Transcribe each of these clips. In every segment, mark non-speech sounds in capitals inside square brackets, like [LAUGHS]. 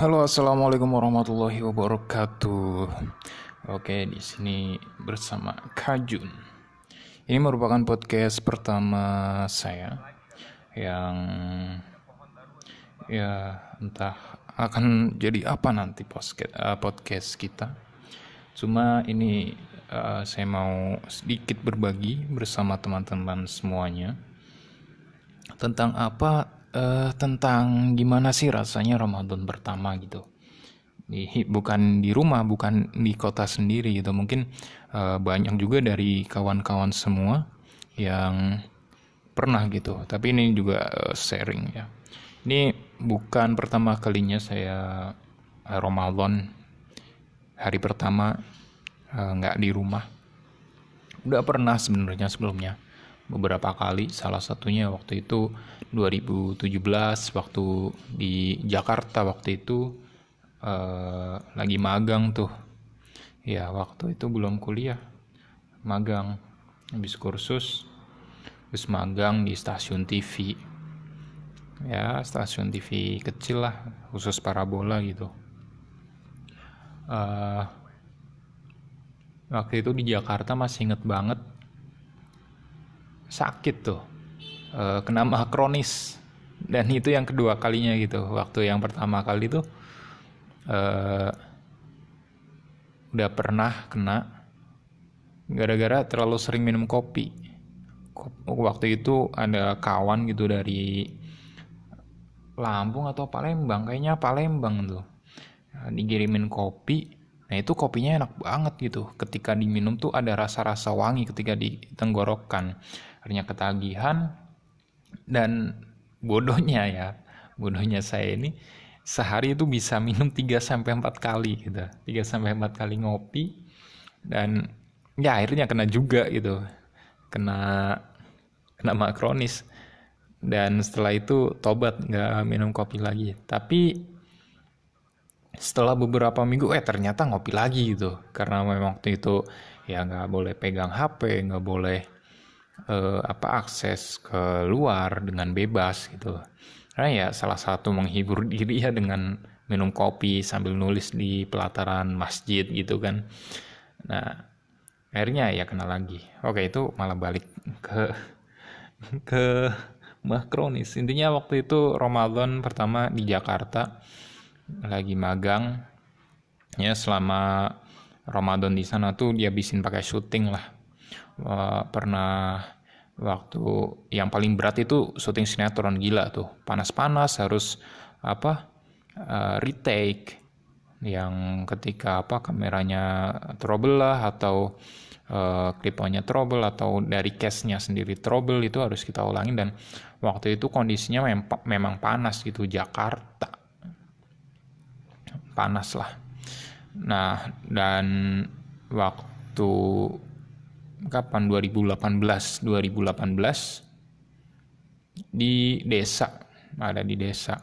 Halo, assalamualaikum warahmatullahi wabarakatuh. Oke, di sini bersama Kajun. Ini merupakan podcast pertama saya yang ya entah akan jadi apa nanti podcast uh, podcast kita. Cuma ini uh, saya mau sedikit berbagi bersama teman-teman semuanya tentang apa uh, tentang gimana sih rasanya Ramadan pertama gitu. Di bukan di rumah bukan di kota sendiri gitu. Mungkin uh, banyak juga dari kawan-kawan semua yang pernah gitu. Tapi ini juga uh, sharing ya. Ini bukan pertama kalinya saya Ramadan hari pertama nggak uh, di rumah. Udah pernah sebenarnya sebelumnya beberapa kali. Salah satunya waktu itu 2017 waktu di Jakarta waktu itu uh, lagi magang tuh. Ya waktu itu belum kuliah. Magang habis kursus habis magang di stasiun TV ya stasiun TV kecil lah khusus parabola gitu. Uh, waktu itu di Jakarta masih inget banget sakit tuh. E, kena mah kronis. Dan itu yang kedua kalinya gitu. Waktu yang pertama kali tuh e, udah pernah kena. Gara-gara terlalu sering minum kopi. Waktu itu ada kawan gitu dari Lampung atau Palembang. Kayaknya Palembang tuh. Digirimin kopi. Nah itu kopinya enak banget gitu. Ketika diminum tuh ada rasa-rasa wangi ketika ditenggorokan akhirnya ketagihan. Dan bodohnya ya bodohnya saya ini sehari itu bisa minum 3 sampai 4 kali gitu. 3 sampai 4 kali ngopi. Dan ya akhirnya kena juga gitu. Kena kena makronis dan setelah itu tobat nggak minum kopi lagi. Tapi setelah beberapa minggu eh ternyata ngopi lagi gitu. Karena memang waktu itu ya nggak boleh pegang HP nggak boleh eh, apa akses ke luar dengan bebas gitu karena ya salah satu menghibur diri ya dengan minum kopi sambil nulis di pelataran masjid gitu kan. Nah akhirnya ya kena lagi. Oke itu malah balik ke [LAUGHS] ke mah kronis. Intinya waktu itu Ramadan pertama di Jakarta lagi magang. Ya selama Ramadan di sana tuh dia bisin pakai syuting lah uh, pernah waktu yang paling berat itu syuting sinetron gila tuh. Panas-panas harus apa uh, retake yang ketika apa kameranya trouble lah atau uh, kliponya trouble atau dari case-nya sendiri trouble itu harus kita ulangin. Dan waktu itu kondisinya mem memang panas gitu Jakarta. Panas lah. Nah dan waktu kapan? 2018 2018 di desa. Ada di desa.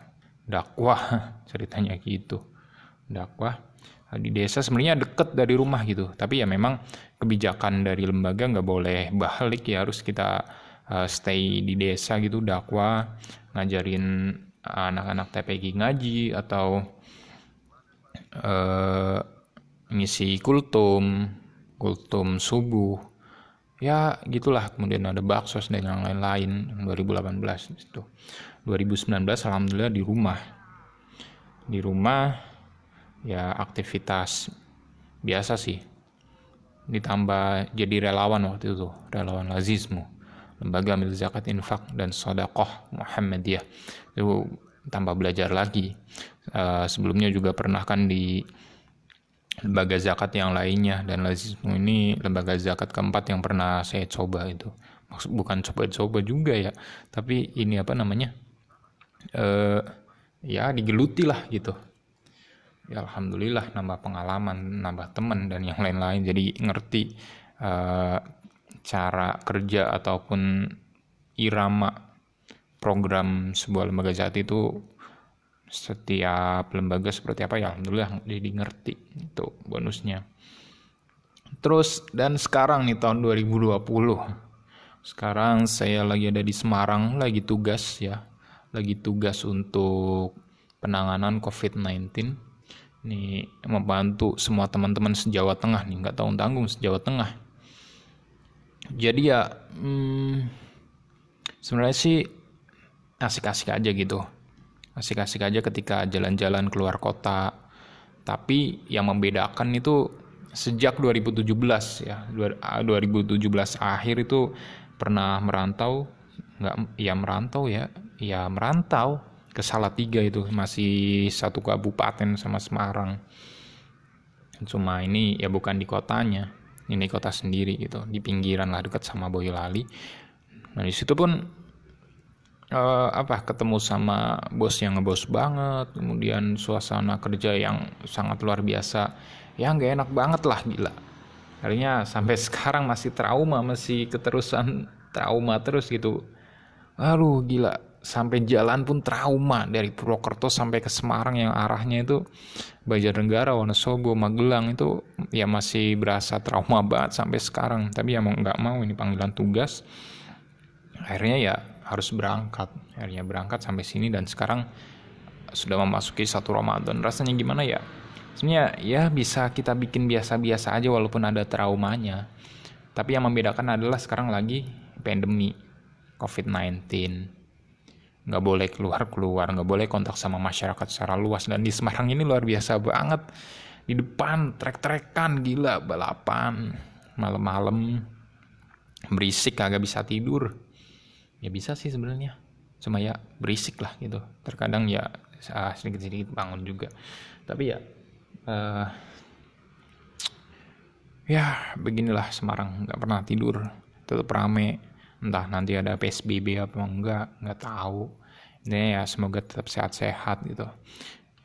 Dakwah [LAUGHS] ceritanya gitu. Dakwah. Di desa sebenarnya deket dari rumah gitu. Tapi ya memang kebijakan dari lembaga nggak boleh balik. Ya harus kita uh, stay di desa gitu dakwah. Ngajarin anak-anak TPG ngaji atau uh, ngisi kultum. Kultum subuh ya gitulah. Kemudian ada bakso dan yang lain-lain. 2018 itu 2019 alhamdulillah di rumah. Di rumah ya aktivitas biasa sih. Ditambah jadi relawan waktu itu. Relawan lazismu lembaga amil zakat infak dan sodakoh Muhammadiyah. Itu tambah belajar lagi. Uh, sebelumnya juga pernah kan di lembaga zakat yang lainnya. Dan lazismu ini lembaga zakat keempat yang pernah saya coba itu. Maksud bukan coba-coba juga ya tapi ini apa namanya eh ya digeluti lah gitu. Ya alhamdulillah nambah pengalaman nambah teman dan yang lain-lain. Jadi ngerti eh, cara kerja ataupun irama program sebuah lembaga zakat itu setiap lembaga seperti apa ya alhamdulillah jadi ngerti itu bonusnya. Terus dan sekarang nih tahun 2020 sekarang saya lagi ada di Semarang lagi tugas ya. Lagi tugas untuk penanganan COVID-19 ini membantu semua teman-teman sejawa tengah nih nggak tahu tanggung sejawa tengah. Jadi ya hmm, sebenarnya sih asik-asik aja gitu asik-asik aja ketika jalan-jalan keluar kota. Tapi yang membedakan itu sejak 2017 ya. 2017 akhir itu pernah merantau nggak ya merantau ya ya merantau ke Salatiga itu masih satu kabupaten sama Semarang. Cuma ini ya bukan di kotanya ini kota sendiri gitu di pinggiran lah dekat sama Boyolali. Nah di situ pun uh, apa ketemu sama bos yang ngebos banget kemudian suasana kerja yang sangat luar biasa ya nggak enak banget lah gila akhirnya sampai [LAUGHS] sekarang masih trauma masih keterusan trauma terus gitu Aduh gila sampai jalan pun trauma dari Purwokerto sampai ke Semarang yang arahnya itu Banjarnegara, Wonosobo, Magelang itu ya masih berasa trauma banget sampai sekarang. Tapi ya mau nggak mau ini panggilan tugas. Akhirnya ya harus berangkat. Akhirnya berangkat sampai sini dan sekarang sudah memasuki satu Ramadan. Rasanya gimana ya? Sebenarnya ya bisa kita bikin biasa-biasa aja walaupun ada traumanya. Tapi yang membedakan adalah sekarang lagi pandemi COVID-19 nggak boleh keluar-keluar, nggak boleh kontak sama masyarakat secara luas. Dan di Semarang ini luar biasa banget. Di depan trek-trekan gila balapan malam-malam berisik kagak bisa tidur. Ya bisa sih sebenarnya. Cuma ya berisik lah gitu. Terkadang ya sedikit-sedikit bangun juga. Tapi ya uh, ya beginilah Semarang. Nggak pernah tidur. Tetap rame. Entah nanti ada PSBB apa enggak nggak tahu. Ini ya semoga tetap sehat-sehat gitu.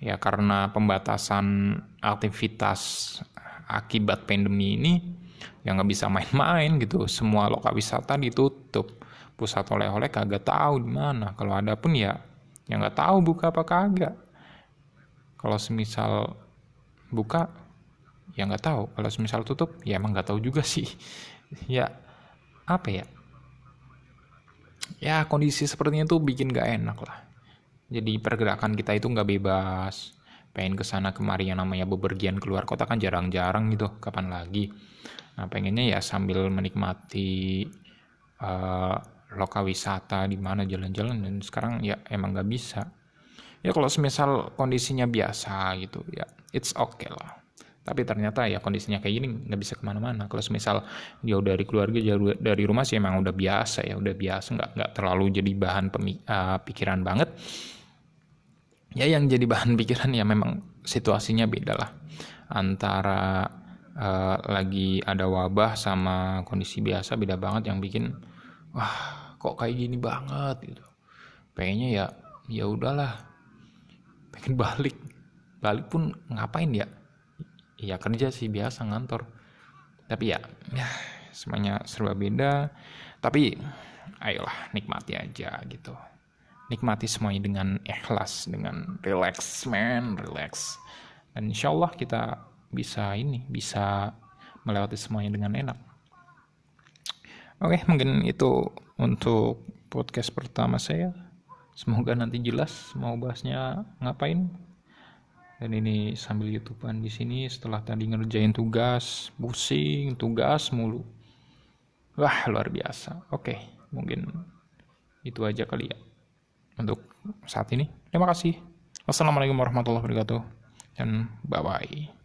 Ya karena pembatasan aktivitas akibat pandemi ini yang nggak bisa main-main gitu. Semua lokal wisata ditutup pusat oleh-oleh kagak tahu di mana. Kalau ada pun ya yang nggak tahu buka apa kagak. Kalau semisal buka ya nggak tahu. Kalau semisal tutup ya emang nggak tahu juga sih. [LAUGHS] Ya apa ya? Ya kondisi sepertinya tuh bikin gak enak lah. Jadi pergerakan kita itu nggak bebas. Pengen ke sana kemari yang namanya bepergian keluar kota kan jarang-jarang gitu. Kapan lagi? Nah pengennya ya sambil menikmati uh, lokal wisata di mana jalan-jalan dan sekarang ya emang nggak bisa. Ya kalau semisal kondisinya biasa gitu ya it's okay lah. Tapi ternyata ya kondisinya kayak gini nggak bisa ke mana-mana. Kalau misal jauh dari keluarga jauh dari rumah sih emang udah biasa ya udah biasa nggak nggak terlalu jadi bahan pemik uh, pikiran banget. Ya yang jadi bahan [LAUGHS] pikiran ya memang situasinya beda lah. Antara uh, lagi ada wabah sama kondisi biasa beda banget yang bikin wah kok kayak gini banget gitu. Pengennya ya ya udahlah. Pengen balik. Balik pun ngapain ya? Ya kerja sih biasa ngantor. Tapi ya, ya semuanya serba beda. Tapi ayolah nikmati aja gitu. Nikmati semuanya dengan ikhlas dengan relax man relax. Dan insya Allah kita bisa ini bisa melewati semuanya dengan enak oke mungkin itu untuk podcast pertama saya. Semoga nanti jelas mau bahasnya ngapain. Dan ini sambil youtubean di sini setelah tadi ngerjain tugas pusing tugas mulu. Wah luar biasa. Oke mungkin itu aja kali ya untuk saat ini. Terima kasih. Wassalamualaikum warahmatullahi wabarakatuh. Dan bye bye